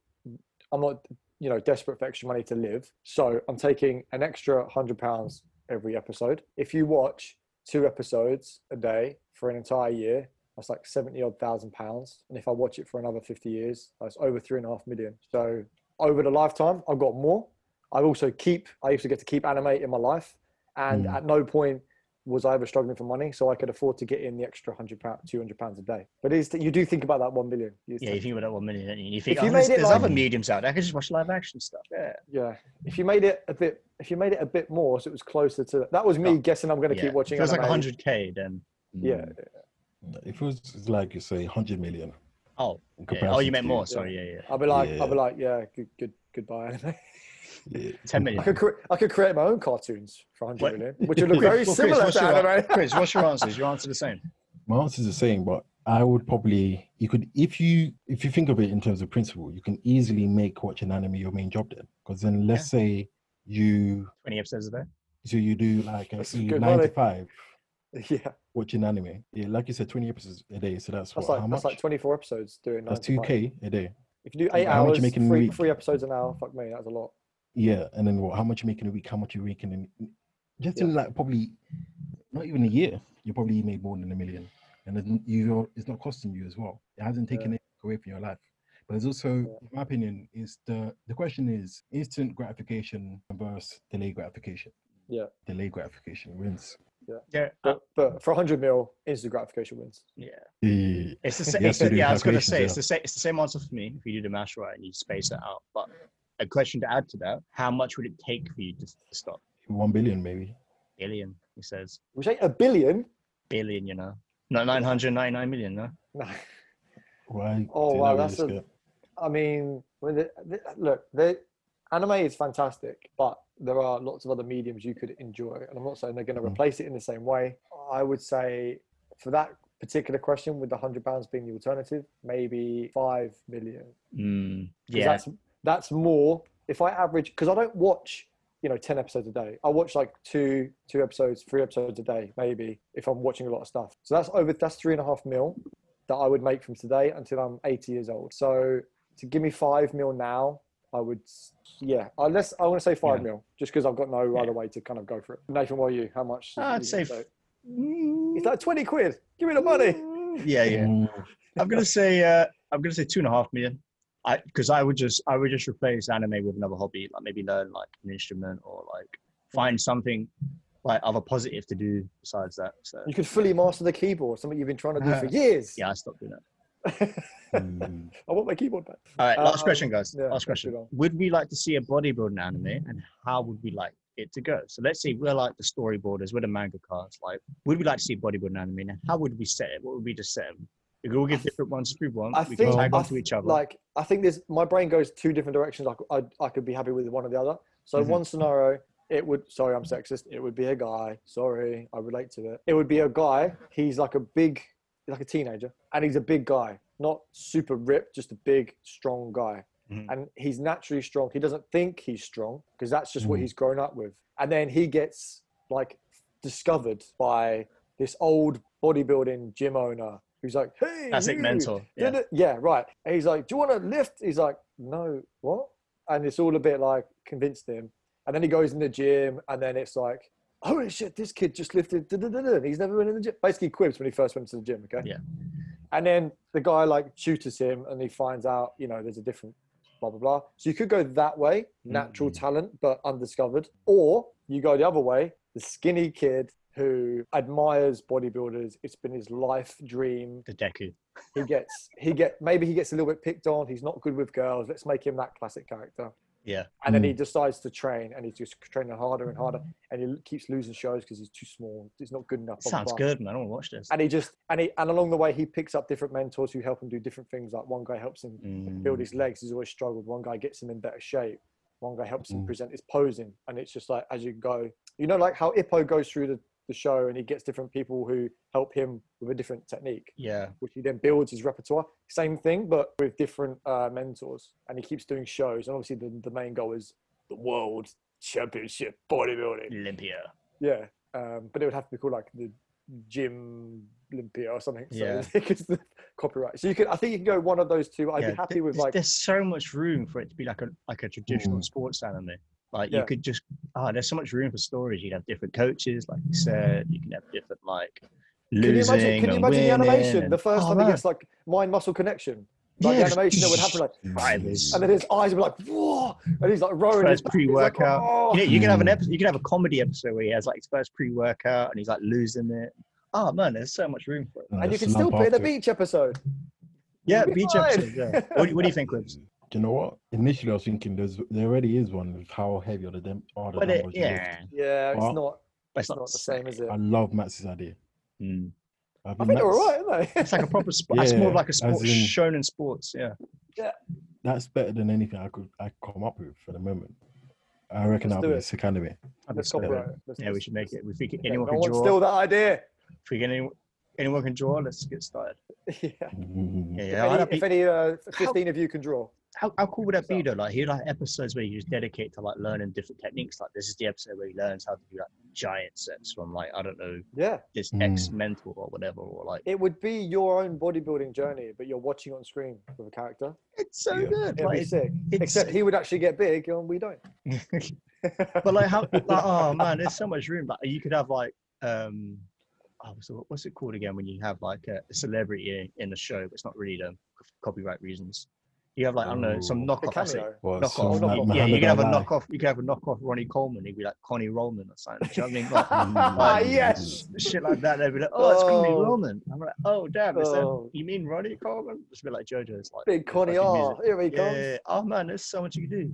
I'm not you know desperate for extra money to live. So I'm taking an extra hundred pounds every episode. If you watch two episodes a day for an entire year, that's like seventy odd thousand pounds. And if I watch it for another fifty years, that's over three and a half million. So over the lifetime, I've got more. I also keep I used to get to keep anime in my life, and Mm. at no point was I ever struggling for money, so I could afford to get in the extra hundred pound, two hundred pounds a day. But it is you do think about that one billion. You Yeah, you think about that one million, don't you? You think, If you oh, made there's, it there's like- other mediums out there. I could just watch live action stuff. Yeah. yeah. If you made it a bit, if you made it a bit more, so it was closer to that was me Oh, guessing I'm going to yeah. keep watching. If it was like anime. 100k, then Yeah, Mm. If it was like you say, 100 million. oh, yeah. oh, you meant more. Sorry, yeah, yeah. I'll be like, I'll be like, yeah, good, good, goodbye anime. Yeah. 10 I could, cre- I could create my own cartoons for 100 What? million, which would look very Well, Chris, similar what's to your, anime. Chris, what's your answer? Is your answer the same? My answer is the same, but I would probably you could if you if you think of it in terms of principle, you can easily make watching anime your main job then. Because then let's say you 20 episodes a day. so you do like a, That's a good nine to five yeah, watching anime. Yeah, like you said, 20 episodes a day. So that's, that's what like how that's much? like 24 episodes doing. that's two. K a day. If you do eight How much hours, you making three, week? three episodes an hour, fuck me, that's a lot. Yeah, and then what? How much you making a week? How much you making in just Yeah. in like probably not even a year? You probably made more than a million, and you it's not costing you as well. It hasn't taken it away from your life. But there's also, in my opinion, is the the question is instant gratification versus delayed gratification. Yeah. Delayed gratification wins. Yeah. But but for 100 mil, instant gratification wins. yeah. Yeah. It's the same. You have yeah, I was going to say it's the same. It's the same answer for me if you do the math right and you space it out. But a question to add to that: How much would it take for you to stop? One billion maybe. Billion. He says We say a billion. billion. You know, not 999 million. No. No. Why? Oh, wow, that's with a- this? I mean, I mean the, the, look, the anime is fantastic, but there are lots of other mediums you could enjoy, and I'm not saying they're going to Mhm. replace it in the same way. I would say for that particular question, with the hundred pounds being the alternative, maybe five million. Mm, yeah. that's that's more. If I average, because I don't watch, you know, ten episodes a day. I watch like two two episodes, three episodes a day, maybe if I'm watching a lot of stuff. So that's over. That's three and a half mil that I would make from today until I'm 80 years old. So to give me five mil now, I would, yeah, unless I want to say five Yeah. mil, just because I've got no Yeah. other way to kind of go for it. Nathan, what are you? How much? I'd are you gonna say say? Mm, It's like 20 quid. Give me the money. Yeah, yeah. Mm, I'm gonna say uh, I'm gonna say two and a half million. I because I would just I would just replace anime with another hobby, like maybe learn like an instrument or like find something like other positive to do besides that. So You could fully master the keyboard, something you've been trying to do for years. yeah, I stopped doing that. Mm. I want my keyboard back. All right, last Um, question, guys. yeah, last question. Would we like to see a bodybuilding anime, and how would we like it to go? So let's say we're like the storyboarders, we're the mangakas. Like, would we like to see a bodybuilding anime, and how would we set it? What would we just set them? We could all give different ones if we want. I we think can tag I onto each other. Like I think there's my brain goes two different directions. I, I, I could be happy with one or the other. So Mhm. one scenario, it would. Sorry, I'm sexist. It would be a guy. Sorry, I relate to it. It would be a guy. He's like a big, like a teenager, and he's a big guy, not super ripped, just a big, strong guy. Mhm. And he's naturally strong. He doesn't think he's strong because that's just what Mhm. he's grown up with. And then he gets like discovered by this old bodybuilding gym owner who's like, "Hey, Classic you, mentor. Yeah. Yeah, right. And he's like, "Do you want to lift?" He's like, "No, what?" And it's all a bit like convinced him. And then he goes in the gym, and then it's like, "Holy shit, this kid just lifted!" da, da, da, da," He's never been in the gym. Basically, quibs when he first went to the gym. Okay. Yeah. And then the guy like tutors him, and he finds out, you know, there's a different blah blah blah. So you could go that way, natural Mm. talent but undiscovered, or you go the other way, the skinny kid who admires bodybuilders. It's been his life dream The Deku. he gets he get maybe he gets a little bit picked on he's not good with girls let's make him that classic character Yeah. and then he decides to train and he's just training harder and harder and he keeps losing shows because he's too small he's not good enough Sounds good, man. I want to watch this. and he just and he and along the way he picks up different mentors who help him do different things like one guy helps him build Mm. his legs he's always struggled one guy gets him in better shape one guy helps him Mm. present his posing and it's just like as you go you know like how ippo goes through the, the show and he gets different people who help him with a different technique Yeah. which he then builds his repertoire. Same thing, but with different uh, mentors. And he keeps doing shows. And obviously, the, the main goal is the world championship bodybuilding. Olympia. Yeah. Um, but it would have to be called like the Gym Olympia or something. So Yeah. because the copyright. So you could, I think you can go one of those two. I'd Yeah, be happy with there's- like, There's so much room for it to be like a like a traditional Mm. sports anime. Like Yeah. you could just oh, there's so much room for stories. You'd have different coaches, like you said. You can have different like can you losing imagine, can you imagine the winning animation? and- The first oh, time man. he gets like mind muscle connection. Like Yeah, the animation that would happen, like, drivers. and then his eyes would be like, whoa, and he's like rowing. his First back, he's like, pre-workout. "Oh." You, know, you can have an episode. You can have a comedy episode where he has like his first pre-workout and he's like losing it. Oh man, there's so much room for it. and you can still put in a beach episode. Yeah, be beach fine. episode. Yeah. What, do- what do you think, Quibs? Do you know what? Initially, I was thinking there's there already is one with how heavy are the dem- are the But it, dumbbells you yeah, Yeah, it's Well, not. It's not the same, is it? I love Max's idea. Mm. I I think think they're all right, aren't they? It's like a proper sport. it's more like a as sport in- shown in sports. Yeah. Yeah. That's better than anything I could I come up with for the moment. I reckon Let's that'll be it. a sick anime. Let's Yeah, copyright it. Yeah, we should make it. If we can, okay, anyone no can one draw. steal that idea. If we can, anyone, anyone can draw. Let's get started. yeah. Mm. Yeah, If yeah. any, if any uh, 15 of you can draw. How, how cool would that be though? Like he like episodes where you just dedicate to like learning different techniques. Like this is the episode where he learns how to do like giant sets from like I don't know Yeah. this Mm. ex mentor or whatever or like It would be your own bodybuilding journey, but you're watching on screen with a character. it's so Yeah. good. It'd Like, be sick. it's- Except he would actually get big and we don't. but like how like, oh man there's so much room like you could have like um oh, so what's it called again when you have like a celebrity in, in the show but it's not really them copyright reasons you have like i don't know some Oh. knockoff asset cameo. Well, knock some off. knock Ma- off. yeah, you can have a knockoff. You can have a knockoff Ronnie Coleman. He'd be like Connie Rollman or something. Do you know what I mean? Like, Mm. Ah, like, yes. shit like that. They'd be like, "Oh, it's Connie Oh. Rollman." I'm like, "Oh, damn! Is that, Oh. you mean Ronnie Coleman?" It's a bit like JoJo's. Like Big Connie fucking R. Here he Yeah, comes. yeah, yeah. Oh man, there's so much you can do.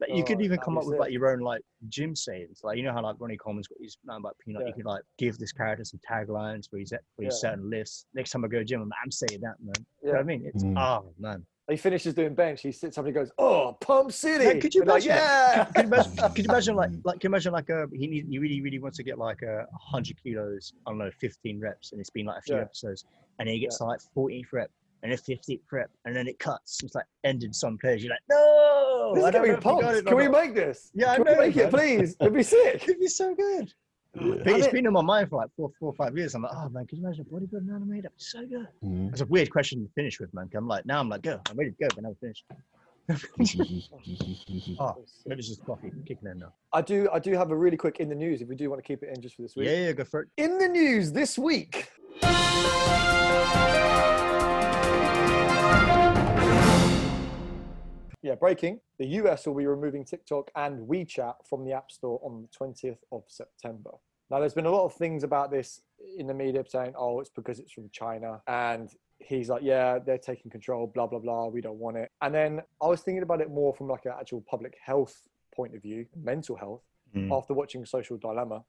Like you Oh, could even come up with sick. like your own like gym sayings. Like you know how like Ronnie Coleman's got his nothing about peanut. Yeah. You could like give this character some taglines for his for his Yeah. certain lists. Next time I go to gym, I'm, like, I'm saying that, man. You know what I mean? It's Mm. oh man. He finishes doing bench. He sits up and he goes, "Oh, Pump City!" Yeah, could you And like, imagine yeah. Could you imagine? Could you imagine like like can you imagine like a he need, he really really wants to get like a hundred kilos I don't know fifteen reps and it's been like a few Yeah. episodes and he gets to like 14th rep and a 15th rep and then it cuts it's like ended some players you're like no This I don't know pumped. Can we make this? Yeah, I Can know, we make it, man. please? It'd be sick. It'd be so good. Yeah. But it's it- been in my mind for like four, four or five years. I'm like, oh man, can you imagine a bodybuilding anime? That'd be so good. Mm. It's a weird question to finish with, man. 'cause I'm like, now I'm like, go. I'm ready to go, but never finished. Oh, maybe it's just coffee kicking in now. I do. I do have a really quick in the news. If we do want to keep it in just for this week. Yeah, yeah, go for it. In the news this week. Yeah, breaking. The US will be removing TikTok and WeChat from the App Store on the 20th of September. Now, there's been a lot of things about this in the media saying, oh, it's because it's from China. And he's like, yeah, they're taking control, blah, blah, blah. We don't want it. And then I was thinking about it more from like an actual public health point of view, mental health, Mm. after watching Social Dilemma,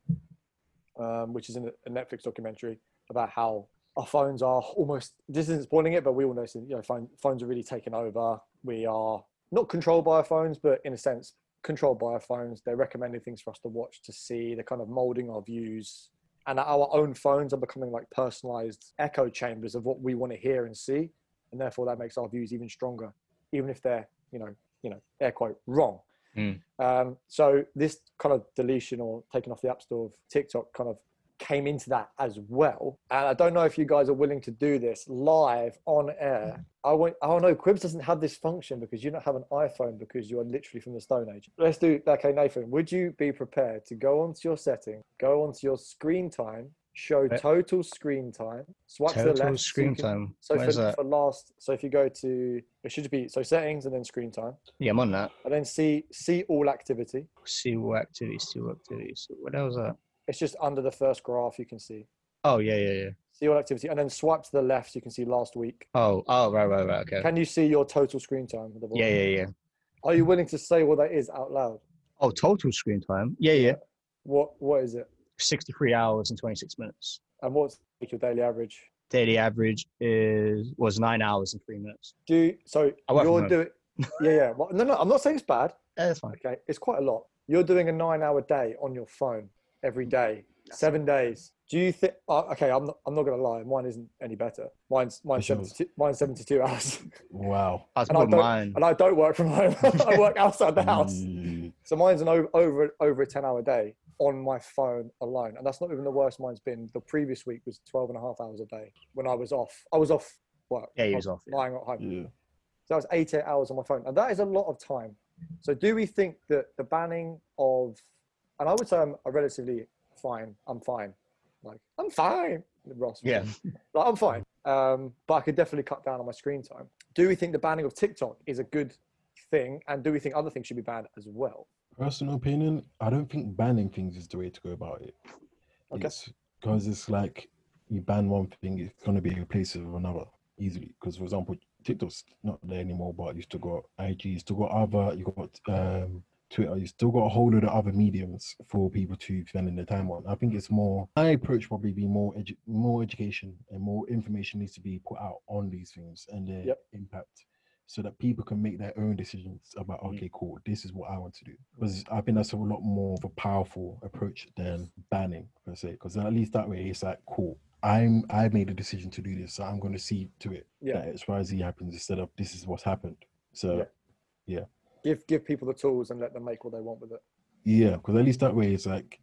um, which is in a Netflix documentary about how our phones are almost this isn't spoiling it, but we all know you know phone, phones are really taken over. We are not controlled by our phones, but in a sense controlled by our phones. They're recommending things for us to watch, to see. They're kind of molding our views. And our own phones are becoming like personalized echo chambers of what we want to hear and see. And therefore, that makes our views even stronger, even if they're, you know, you know, air quote, wrong. Mm. Um, so this kind of deletion or taking off the app store of TikTok kind of came into that as well. And I don't know if you guys are willing to do this live on air. I won't, oh no, Quibs doesn't have this function because you don't have an iPhone because you are literally from the Stone Age. Let's do, okay, Nathan, would you be prepared to go onto your setting, go onto your screen time, show Uh, total screen time, swipe to the Total left. so screen can- time. So Where's for, that? for last, so if you go to, it should be, so settings and then screen time, Yeah, I'm on that. and then see, see all activity. See all activities, see what activities. What else that? It's just under the first graph you can see. Oh, yeah, yeah, yeah. See all activity, and then swipe to the left. You can see last week. Oh, oh, right, right, right. Okay. Can you see your total screen time? the? Yeah, yeah, yeah. Are you willing to say what that is out loud? Oh, total screen time. Yeah, yeah. What What is it? 63 hours and 26 minutes. And what's your daily average? Daily average is was nine hours and three minutes. Do you, so I work you're doing? Yeah, yeah. Well, no, no. I'm not saying it's bad. Yeah, that's fine. Okay, it's quite a lot. You're doing a nine-hour day on your phone every day, seven days. Do you think? Uh, okay, I'm not. I'm not gonna lie. Mine isn't any better. Mine's mine's What's yours? 72, mine's 72 hours, Wow. I was And I don't- mine. and I don't work from home. I work outside the house. Mm, So mine's an over over, over a 10 hour day on my phone alone. And that's not even the worst mine's been. The previous week was 12 and a half hours a day when I was off. I was off work. Yeah, you I was off, yeah. Lying at home. yeah. So that was 88 hours on my phone. And that is a lot of time. So do we think that the banning of, and I would say I'm a relatively fine, I'm fine. Like, I'm fine. Ross. Yeah. like, I'm fine. Um, but I could definitely cut down on my screen time. Do we think the banning of TikTok is a good thing? And do we think other things should be banned as well? Personal opinion, I don't think banning things is the way to go about it. Okay. Because it's like you ban one thing, it's going to be replaced with another easily. Because, for example, TikTok's not there anymore, but you still got IG, you still got other, you got um, Twitter, you still got a whole load of other mediums for people to spend their time on. I think it's more, my approach probably be more, edu- more education and more information needs to be put out on these things and their Yep. impact so that people can make their own decisions about Mm. okay cool this is what i want to do because i think that's a lot more of a powerful approach than banning per se because at least that way it's like cool i'm i made a decision to do this so i'm going to see to it Yeah. that xyz happens instead of this is what's happened so Give give people the tools and let them make what they want with it. yeah because at least that way it's like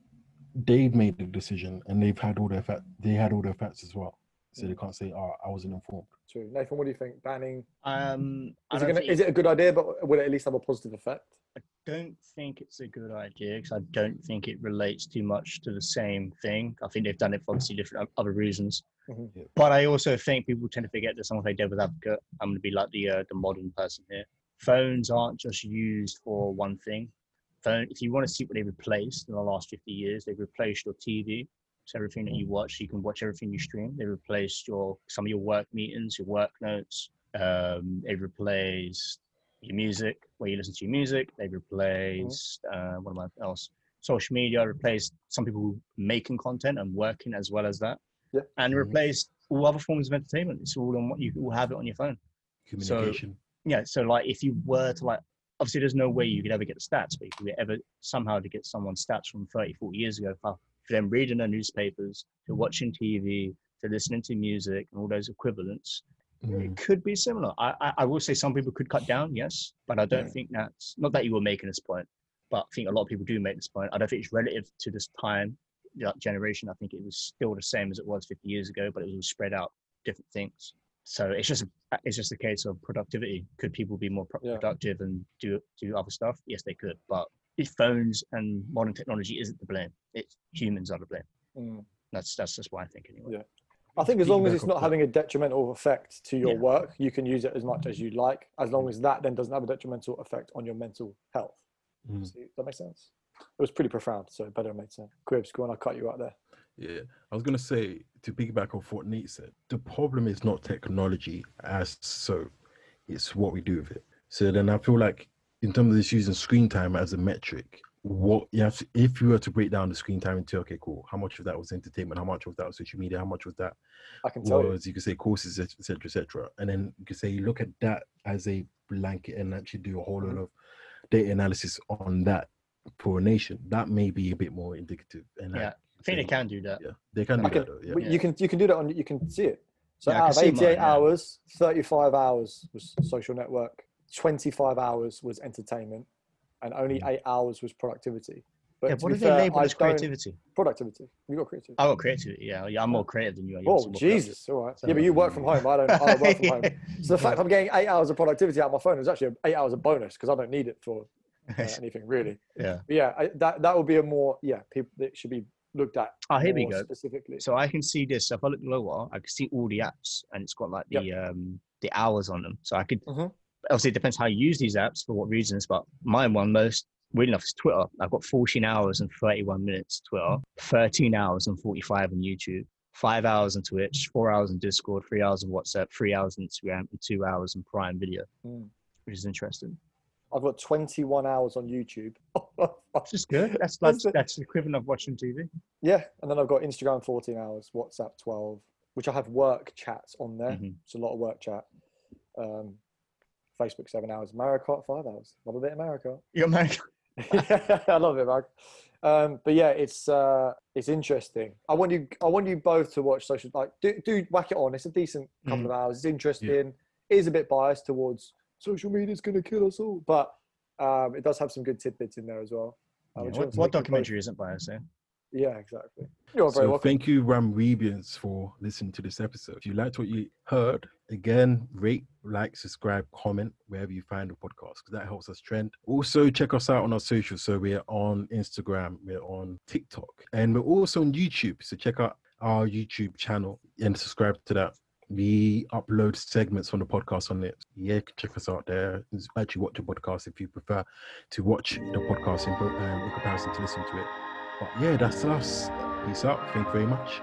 they've made the decision and they've had all their fact they had all their facts as well so they can't say oh i wasn't informed True. Nathan, what do you think? Banning Um, is it, gonna, think- is it a good idea, but will it at least have a positive effect? I don't think it's a good idea because I don't think it relates too much to the same thing. I think they've done it for obviously different other reasons. Mhm. Yeah. But I also think people tend to forget that someone play devil's advocate. I'm going to be like the uh, the modern person here. Phones aren't just used for one thing. Phone, if you want to see what they replaced in the last 50 years, they've replaced your TV. So everything that you watch, you can watch everything you stream. They replaced your some of your work meetings, your work notes. Um, they replaced your music, where you listen to your music. They replaced uh, what am I else? Social media replaced some people making content and working as well as that, Yeah. and Mhm. replaced all other forms of entertainment. It's all on what you will have it on your phone. communication Yeah, so like if you were to like, obviously there's no way you could ever get the stats, but if you were ever somehow to get someone's stats from 30, 40 years ago, for for them reading their newspapers, to watching TV, to listening to music, and all those equivalents, Mm. it could be similar. I, I, I will say some people could cut down, yes, but I don't Yeah. think that's not that you were making this point, but I think a lot of people do make this point. I don't think it's relative to this time, that generation. I think it was still the same as it was 50 years ago, but it was spread out different things. So it's just it's just a case of productivity. Could people be more pro- Yeah. productive and do do other stuff? Yes, they could. But if phones and modern technology isn't the blame, it's humans are the blame. Mm. That's that's just what I think anyway. Yeah. I think as long as it's not having a detrimental effect to your Yeah. work, you can use it as much as you like, as long as that then doesn't have a detrimental effect on your mental health. Mm. See, Does that make sense? It was pretty profound, so it better made sense. Quibs, go on, I'll cut you out there. Yeah, I was gonna say to piggyback off what Nate said. The problem is not technology as so; it's what we do with it. So then I feel like, in terms of this using screen time as a metric, what you have to, if you were to break down the screen time into okay, cool, how much of that was entertainment, how much of that was social media, how much was that I can tell you. was you could say courses, etc., etc., and then you could say look at that as a blanket and actually do a whole lot of data analysis on that for a nation, that may be a bit more indicative. And Yeah. I think they can do that. Yeah, they can do can, that. Though, yeah. You can you can do that on you can see it. So Yeah, out of 88 mine, yeah. hours, 35 hours was social network, 25 hours was entertainment, and only eight hours was productivity. But Yeah, what do they label I as creativity? Productivity. You got creativity. I got creativity. Yeah, yeah, I'm more creative than you are. Oh also more productive. Jesus! All right. Yeah, but you work from home. I don't. I don't work from home. So the fact I'm getting eight hours of productivity out of my phone is actually eight hours of bonus because I don't need it for uh, anything really. yeah. But yeah, I, that that would be a more yeah. People that should be looked at. Oh, here we go. Specifically. So I can see this. If I look lower, I can see all the apps, and it's got like the um the hours on them. So I could Mhm. obviously it depends how you use these apps for what reasons. But my one most weird enough is Twitter. I've got 14 hours and 31 minutes Twitter, 13 hours and 45 on YouTube, five hours on Twitch, four hours on Discord, three hours on WhatsApp, three hours on Instagram, and two hours on Prime Video, Mm. which is interesting. I've got 21 hours on YouTube. Which is good. That's That's that's the- equivalent of watching TV. yeah, and then I've got Instagram 14 hours, WhatsApp 12, which I have work chats on there. Mhm. It's a lot of work chat. Um, Facebook seven hours, Mario Kart five hours. Love a bit of Mario Kart. You're married. yeah, I love it, Mark. Um, but yeah, it's uh, it's interesting. I want you, I want you both to watch social. Like, do do whack it on. It's a decent couple of hours. It's interesting. It is a bit biased towards social media is going to kill us all, but um, it does have some good tidbits in there as well. I Yeah, what, what make you both- documentary isn't biased? Eh? Yeah, exactly. You're very So welcome. thank you, Ram Rebians, for listening to this episode. If you liked what you heard, again, rate, like, subscribe, comment wherever you find the podcast because that helps us trend. Also, check us out on our socials. So we're on Instagram, we're on TikTok, and we're also on YouTube. So check out our YouTube channel and subscribe to that. We upload segments from the podcast on it. Yeah, check us out there. Actually, watch the podcast if you prefer to watch the podcast in, um, in comparison to listen to it. But yeah, that's us. Peace out. Thank you very much.